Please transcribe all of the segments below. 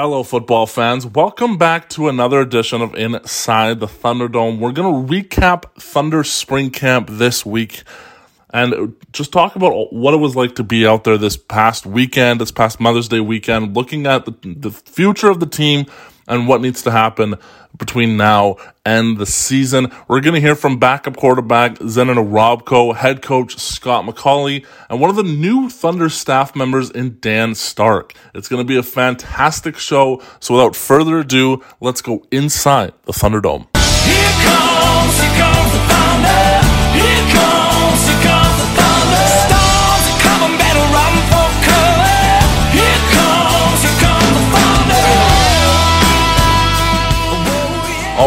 Hello, football fans. Welcome back to another edition of Inside the Thunderdome. We're going to recap Thunder Spring Camp this week and just talk about what it was like to be out there this past weekend, this past Mother's Day weekend, looking at the, the future of the team and what needs to happen between now and the season. We're going to hear from backup quarterback Zenon Arabko, head coach Scott McAuley, and one of the new Thunder staff members in Dan Stark. It's going to be a fantastic show. So without further ado, let's go inside the Thunderdome. Here comes, here comes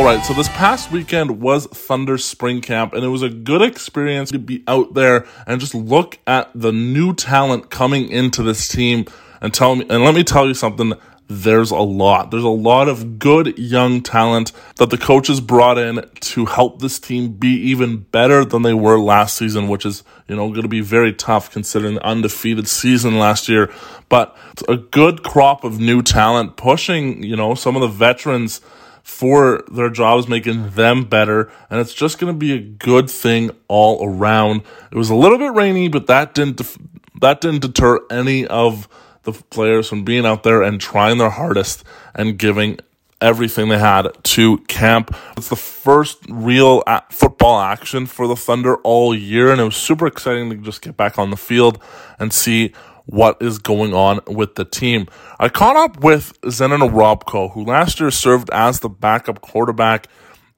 All right, so this past weekend was Thunder Spring Camp, and it was a good experience to be out there and just look at the new talent coming into this team and tell me and let me tell you something. There's a lot. There's a lot of good young talent that the coaches brought in to help this team be even better than they were last season, which is, you know, going to be very tough considering the undefeated season last year. But a good crop of new talent pushing, you know, some of the veterans for their jobs, making them better. And it's just going to be a good thing all around. It was a little bit rainy, but that didn't, def- that didn't deter any of the players from being out there and trying their hardest and giving everything they had to camp. It's the first real football action for the Thunder all year, and it was super exciting to just get back on the field and see what is going on with the team. I caught up with Zenon Arabko, who last year served as the backup quarterback.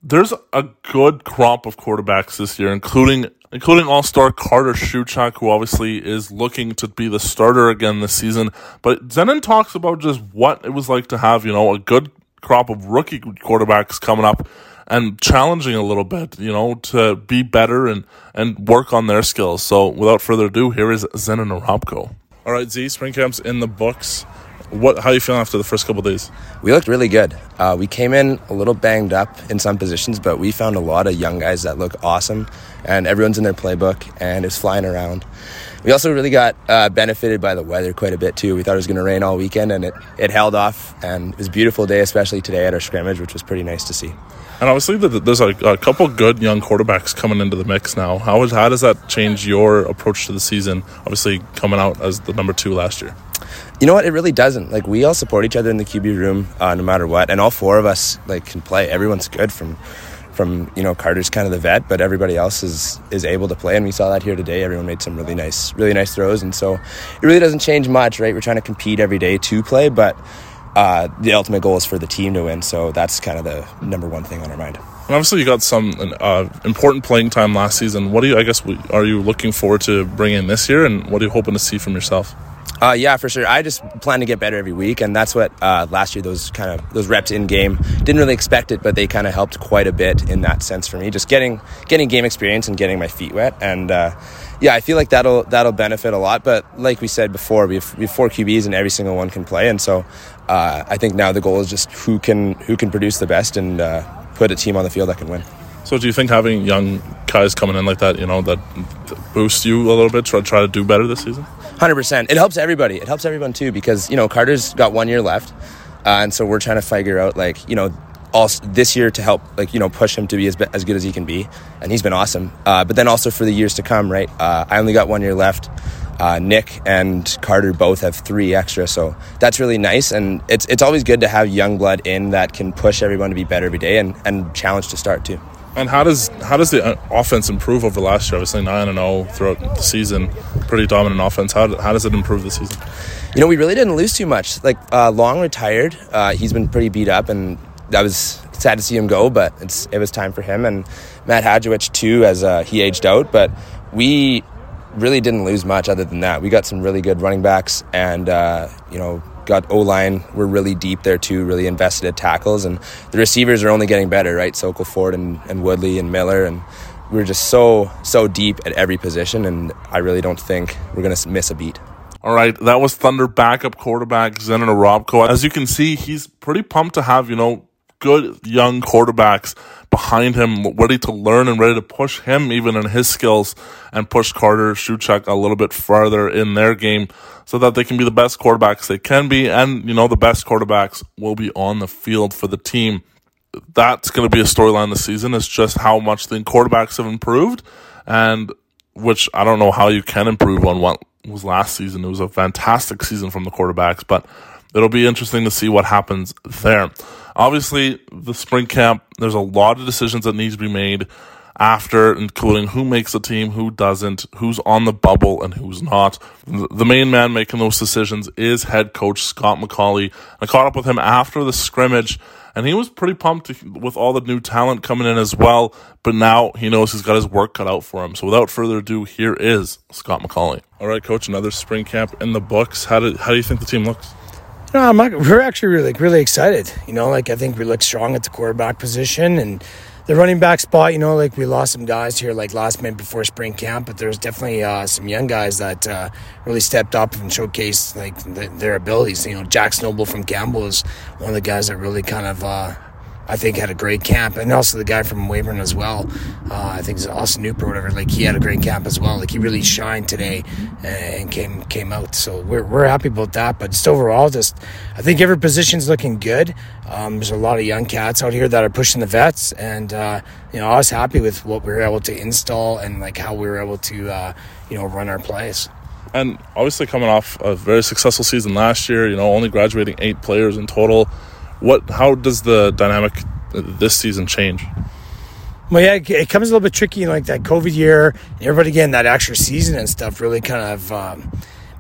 There's a good crop of quarterbacks this year, including including all-star Carter Shuchak, who obviously is looking to be the starter again this season. But Zenon talks about just what it was like to have, you know, a good crop of rookie quarterbacks coming up and challenging a little bit, you know, to be better and, and work on their skills. So without further ado, here is Zenon Arabko. All right, Z, spring camp's in the books. What? How are you feeling after the first couple days? We looked really good. Uh, we came in a little banged up in some positions, but we found a lot of young guys that look awesome, and everyone's in their playbook and is flying around. We also really got uh, benefited by the weather quite a bit too. We thought it was going to rain all weekend, and it, it held off. And it was a beautiful day, especially today at our scrimmage, which was pretty nice to see. And obviously, there's a, a couple good young quarterbacks coming into the mix now. How, is, how does that change your approach to the season? Obviously, coming out as the number two last year. You know what? It really doesn't. Like we all support each other in the QB room, uh, no matter what, and all four of us like can play. Everyone's good from from you know Carter's kind of the vet, but everybody else is is able to play, and we saw that here today. Everyone made some really nice, really nice throws, and so it really doesn't change much, right? We're trying to compete every day to play, but uh, the ultimate goal is for the team to win. So that's kind of the number one thing on our mind. And obviously, you got some uh, important playing time last season. What do you, I guess, are you looking forward to bringing this year, and what are you hoping to see from yourself? Uh, yeah, for sure. I just plan to get better every week, and that's what uh, last year those kind of those reps in game didn't really expect it, but they kind of helped quite a bit in that sense for me. Just getting getting game experience and getting my feet wet, and uh, yeah, I feel like that'll that'll benefit a lot. But like we said before, we have, we have four QBs and every single one can play, and so uh, I think now the goal is just who can who can produce the best and uh, put a team on the field that can win. So, do you think having young guys coming in like that, you know, that boosts you a little bit to try to do better this season? Hundred percent. It helps everybody. It helps everyone too because you know Carter's got one year left, uh, and so we're trying to figure out like you know all this year to help like you know push him to be as, as good as he can be, and he's been awesome. Uh, but then also for the years to come, right? Uh, I only got one year left. Uh, Nick and Carter both have three extra, so that's really nice. And it's it's always good to have young blood in that can push everyone to be better every day and, and challenge to start too. And how does how does the uh, offense improve over last year? Obviously nine and zero oh throughout the season, pretty dominant offense. How how does it improve this season? You know, we really didn't lose too much. Like uh, Long retired, uh, he's been pretty beat up, and that was sad to see him go. But it's it was time for him. And Matt Hadjewich too, as uh, he aged out. But we really didn't lose much other than that. We got some really good running backs, and uh, you know, got O line. We're really deep there too. Really invested at tackles, and the receivers are only getting better. Right, Sokol Ford and, and Woodley and Miller, and we're just so so deep at every position. And I really don't think we're gonna miss a beat. All right, that was Thunder backup quarterback Zenon Arabko. As you can see, he's pretty pumped to have you know good young quarterbacks behind him, ready to learn and ready to push him even in his skills and push Carter Shuchek a little bit farther in their game so that they can be the best quarterbacks they can be. And, you know, the best quarterbacks will be on the field for the team. That's going to be a storyline this season. It's just how much the quarterbacks have improved and which I don't know how you can improve on what was last season. It was a fantastic season from the quarterbacks, but it'll be interesting to see what happens there. Obviously, the spring camp, there's a lot of decisions that need to be made after, including who makes the team, who doesn't, who's on the bubble, and who's not. The main man making those decisions is head coach Scott McAuley. I caught up with him after the scrimmage, and he was pretty pumped with all the new talent coming in as well. But now he knows he's got his work cut out for him. So without further ado, here is Scott McAuley. All right, coach, another spring camp in the books. How do, how do you think the team looks? No, I'm not, we're actually really, really excited. You know, like I think we look strong at the quarterback position and the running back spot. You know, like we lost some guys here, like last minute before spring camp, but there's definitely uh, some young guys that uh, really stepped up and showcased like the, their abilities. You know, Jack Snowball from Campbell is one of the guys that really kind of uh, I think had a great camp, and also the guy from Weyburn as well. Uh, I think it's Austin Newper or whatever. Like he had a great camp as well. Like he really shined today and came came out. So we're we're happy about that. But just overall, just I think every position's looking good. Um, there's a lot of young cats out here that are pushing the vets, and uh, you know I was happy with what we were able to install and like how we were able to uh, you know run our plays. And obviously coming off a very successful season last year, you know only graduating eight players in total what? How does the dynamic this season change? Well, yeah, it comes a little bit tricky in like that COVID year. Everybody getting that extra season and stuff really kind of um,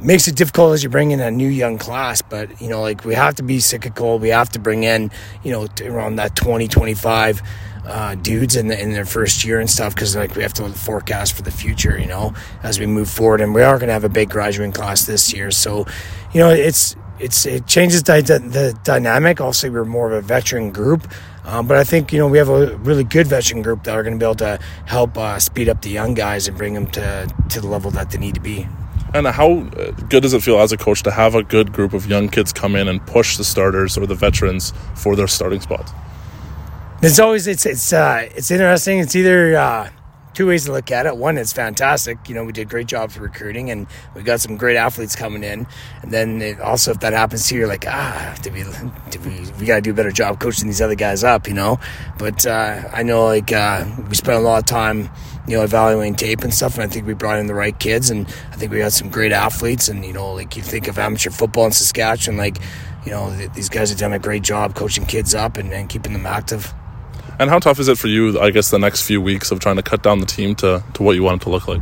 makes it difficult as you bring in a new young class. But, you know, like we have to be cyclical. We have to bring in, you know, around that 20, 25 uh, dudes in, the, in their first year and stuff because like we have to forecast for the future, you know, as we move forward. And we are going to have a big graduating class this year. So, you know, it's it's it changes the, the dynamic. Also, we're more of a veteran group, um, but I think you know we have a really good veteran group that are going to be able to help uh, speed up the young guys and bring them to to the level that they need to be. And how uh, good does it feel as a coach to have a good group of young kids come in and push the starters or the veterans for their starting spots? It's always it's it's uh, it's interesting. It's either uh, two ways to look at it. One, it's fantastic. You know, we did great job for recruiting, and we got some great athletes coming in. And then it, also, if that happens to you, you're like, ah, did we, did we, we got to do a better job coaching these other guys up, you know. But uh, I know, like, uh, we spent a lot of time, you know, evaluating tape and stuff, and I think we brought in the right kids, and I think we got some great athletes. And you know, like you think of amateur football in Saskatchewan, like, you know, these guys have done a great job coaching kids up and, and keeping them active. And how tough is it for you, I guess, the next few weeks of trying to cut down the team to, to what you want it to look like?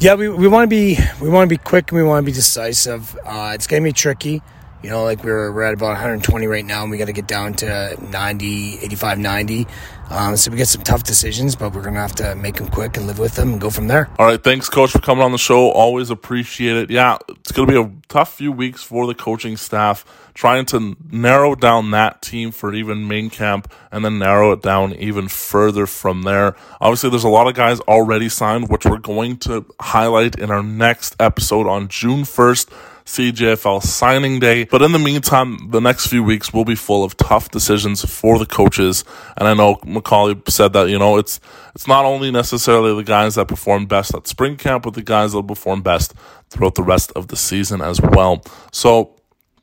Yeah, we, we want to be we want to be quick and we want to be decisive. Uh, it's going to be tricky. You know, like we're, we're at about 120 right now, and we got to get down to 90, 85, 90. Um, so we get some tough decisions, but we're going to have to make them quick and live with them and go from there. All right. Thanks, Coach, for coming on the show. Always appreciate it. Yeah, it's going to be a tough few weeks for the coaching staff trying to narrow down that team for even main camp and then narrow it down even further from there. Obviously, there's a lot of guys already signed, which we're going to highlight in our next episode on June 1st. CJFL signing day. But in the meantime, the next few weeks will be full of tough decisions for the coaches. And I know McAuley said that, you know, it's it's not only necessarily the guys that perform best at spring camp, but the guys that perform best throughout the rest of the season as well. So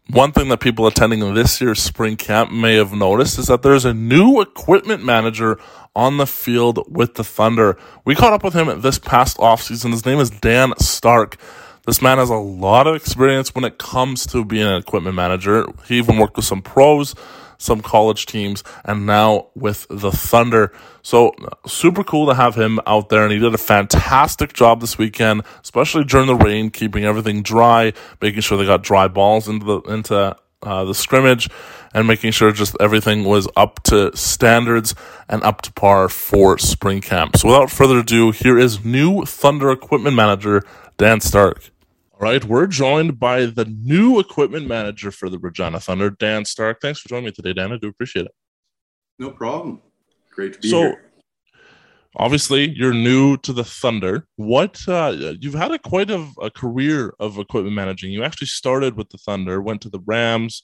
one thing that people attending this year's spring camp may have noticed is that there's a new equipment manager on the field with the Thunder. We caught up with him this past offseason. His name is Dan Stark. This man has a lot of experience when it comes to being an equipment manager. He even worked with some pros, some college teams, and now with the Thunder. So super cool to have him out there, and he did a fantastic job this weekend, especially during the rain, keeping everything dry, making sure they got dry balls into the into uh, the scrimmage, and making sure just everything was up to standards and up to par for spring camp. So without further ado, here is new Thunder equipment manager Dan Stark. Right, we're joined by the new equipment manager for the Regina Thunder, Dan Stark. Thanks for joining me today, Dan. I do appreciate it. No problem. Great to be so, here. Obviously, you're new to the Thunder. What uh, you've had a quite of a career of equipment managing. You actually started with the Thunder, went to the Rams,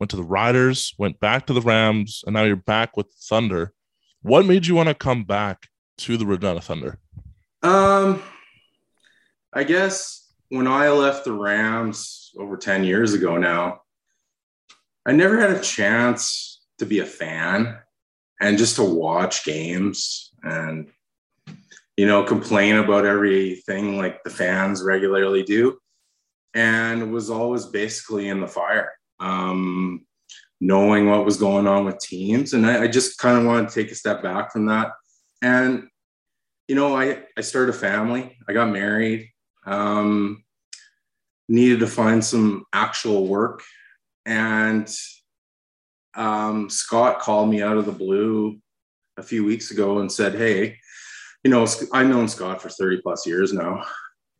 went to the Riders, went back to the Rams, and now you're back with Thunder. What made you want to come back to the Regina Thunder? Um, I guess when I left the Rams over 10 years ago now, I never had a chance to be a fan and just to watch games and you know complain about everything like the fans regularly do and was always basically in the fire um, knowing what was going on with teams. And i, I just kind of wanted to take a step back from that. And you know i i started a family. I got married. Um, needed to find some actual work and um, Scott called me out of the blue a few weeks ago and said, Hey, you know, I've known Scott for 30 plus years now, I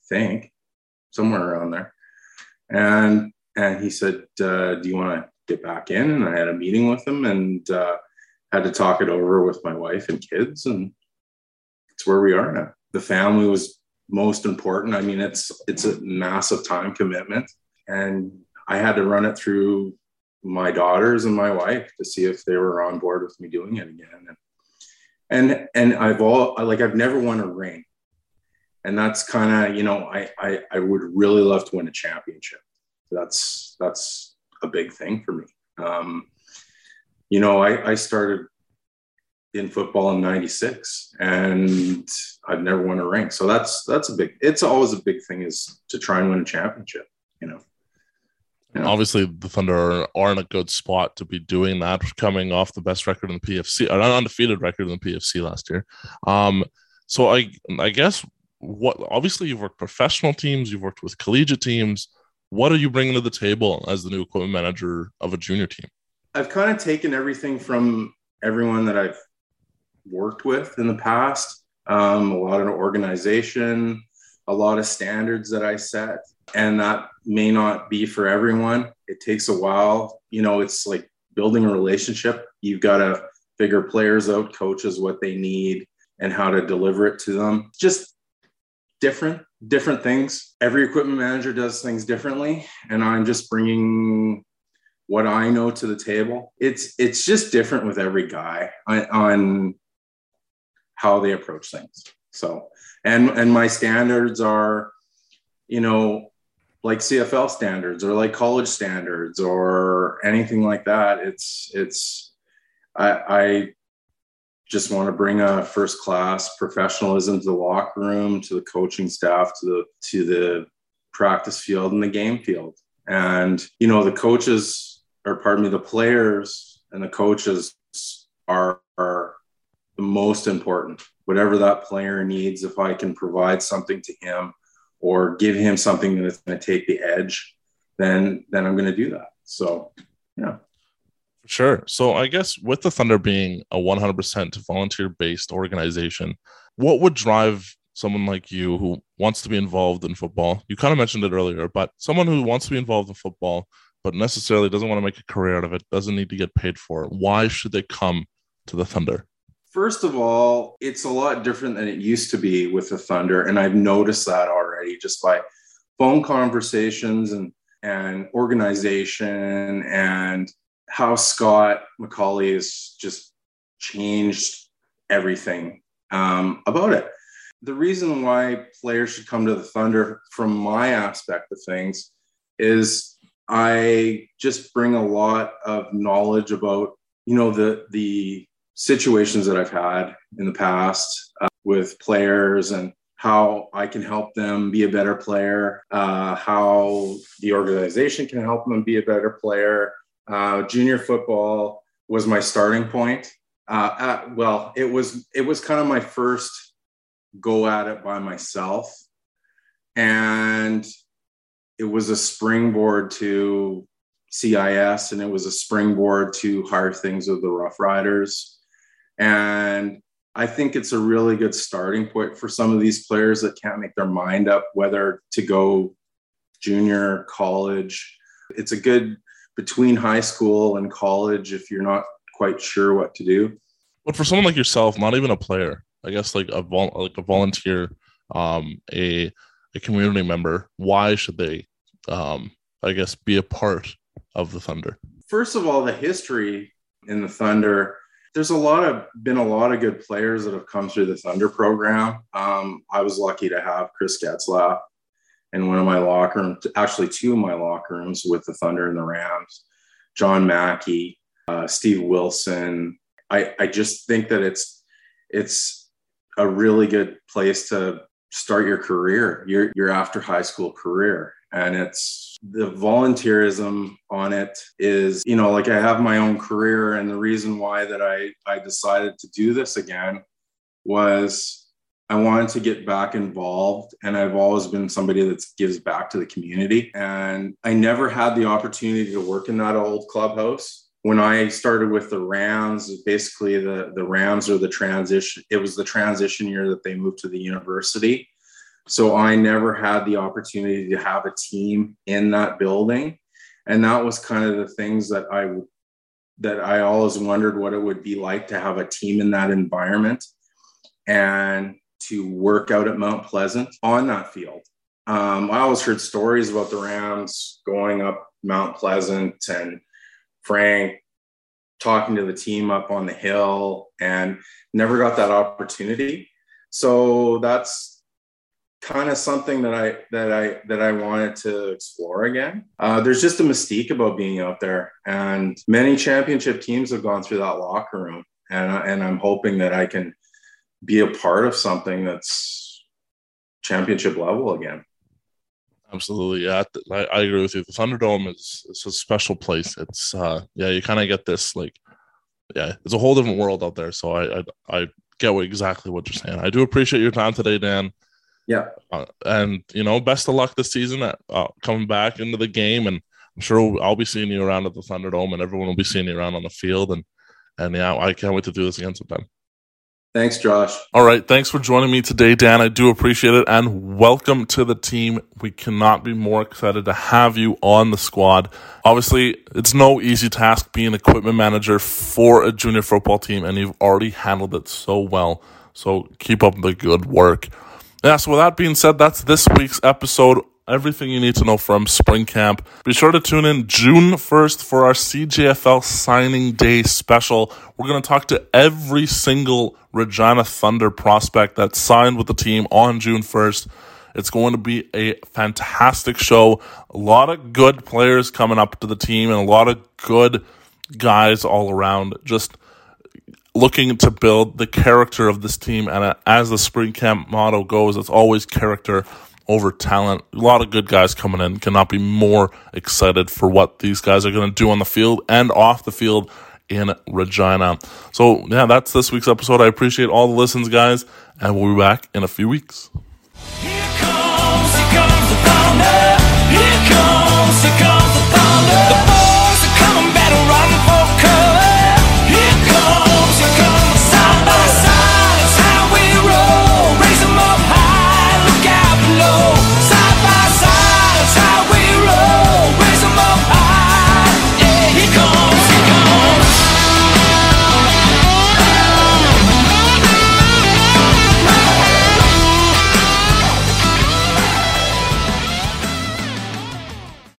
think, somewhere around there. And and he said, uh, Do you want to get back in? And I had a meeting with him and uh, had to talk it over with my wife and kids. And it's where we are now. The family was most important. I mean, it's it's a massive time commitment. And I had to run it through my daughters and my wife to see if they were on board with me doing it again. And and, and I've all like I've never won a ring. And that's kind of, you know, I, I I would really love to win a championship. That's that's a big thing for me. Um, you know, I, I started in football in 96 and I've never won a ring. So that's that's a big it's always a big thing is to try and win a championship, you know. Yeah. Obviously, the Thunder are in a good spot to be doing that, coming off the best record in the PFC, an undefeated record in the PFC last year. Um, so I, I guess what obviously you've worked professional teams, you've worked with collegiate teams. What are you bringing to the table as the new equipment manager of a junior team? I've kind of taken everything from everyone that I've worked with in the past. Um, a lot of organization, a lot of standards that I set and that may not be for everyone. It takes a while. You know, it's like building a relationship. You've got to figure players out, coaches, what they need, and how to deliver it to them. Just different, different things. Every equipment manager does things differently, and I'm just bringing what I know to the table. It's it's just different with every guy on, on how they approach things. So, and and my standards are, you know, like CFL standards or like college standards or anything like that. It's it's I, I just want to bring a first class professionalism to the locker room, to the coaching staff, to the to the practice field and the game field. And you know, the coaches or pardon me, the players and the coaches are are the most important. Whatever that player needs, if I can provide something to him or give him something that's going to take the edge, then then I'm going to do that. So, yeah. Sure. So I guess with the Thunder being a 100% volunteer based organization, what would drive someone like you who wants to be involved in football? You kind of mentioned it earlier, but someone who wants to be involved in football but necessarily doesn't want to make a career out of it, doesn't need to get paid for it. Why should they come to the Thunder? First of all, it's a lot different than it used to be with the Thunder. And I've noticed that already just by phone conversations and, and organization and how Scott McAuley has just changed everything um, about it. The reason why players should come to the Thunder, from my aspect of things, is I just bring a lot of knowledge about you know the the situations that I've had in the past uh, with players and how I can help them be a better player, uh, how the organization can help them be a better player. Uh, junior football was my starting point. Uh, uh, well, it was it was kind of my first go at it by myself, and it was a springboard to CIS, and it was a springboard to higher things with the Rough Riders and I think it's a really good starting point for some of these players that can't make their mind up whether to go junior, college. It's a good between high school and college if you're not quite sure what to do. But for someone like yourself, not even a player, I guess like a vol- like a volunteer, um, a a community member, why should they, um, I guess, be a part of the Thunder? first of all, the history in the Thunder. There's a lot of been a lot of good players that have come through the Thunder program. Um, I was lucky to have Chris Getzlaf in one of my locker rooms, actually two of my locker rooms with the Thunder and the Rams. John Mackey, uh, Steve Wilson. I, I just think that it's it's a really good place to start your career, your your after high school career. And it's the volunteerism on it is, you know, like I have my own career. And the reason why that I, I decided to do this again was I wanted to get back involved. And I've always been somebody that gives back to the community. And I never had the opportunity to work in that old clubhouse when I started with the Rams, basically the, the Rams or the transition, it was the transition year that they moved to the university. So I never had the opportunity to have a team in that building. And that was kind of the things that I that I always wondered what it would be like to have a team in that environment and to work out at Mount Pleasant on that field. Um, I always heard stories about the Rams going up Mount Pleasant and Frank talking to the team up on the hill and never got that opportunity. So that's kind of something that I that I that I wanted to explore again. Uh, there's just a mystique about being out there, and many championship teams have gone through that locker room, and and I'm hoping that I can be a part of something that's championship level again. Absolutely, yeah, I, I agree with you. The Thunderdome is it's a special place. It's uh, yeah, you kind of get this like, yeah, it's a whole different world out there. So I I, I get what, exactly what you're saying. I do appreciate your time today, Dan. Yeah, uh, and you know, best of luck this season at uh, coming back into the game, and I'm sure I'll be seeing you around at the Thunderdome, and everyone will be seeing you around on the field, and and yeah, I can't wait to do this again sometime. Thanks, Josh. All right. Thanks for joining me today, Dan. I do appreciate it. And welcome to the team. We cannot be more excited to have you on the squad. Obviously, it's no easy task being equipment manager for a junior football team, and you've already handled it so well. So keep up the good work. Yeah, so with that being said, that's this week's episode everything you need to know from spring camp. Be sure to tune in June 1st for our CJFL signing day special. We're going to talk to every single Regina Thunder prospect that signed with the team on June 1st. It's going to be a fantastic show. A lot of good players coming up to the team and a lot of good guys all around. Just looking to build the character of this team. And uh, as the spring camp motto goes, it's always character over talent. A lot of good guys coming in. Cannot be more excited for what these guys are going to do on the field and off the field in Regina. So, yeah, that's this week's episode. I appreciate all the listens, guys, and we'll be back in a few weeks.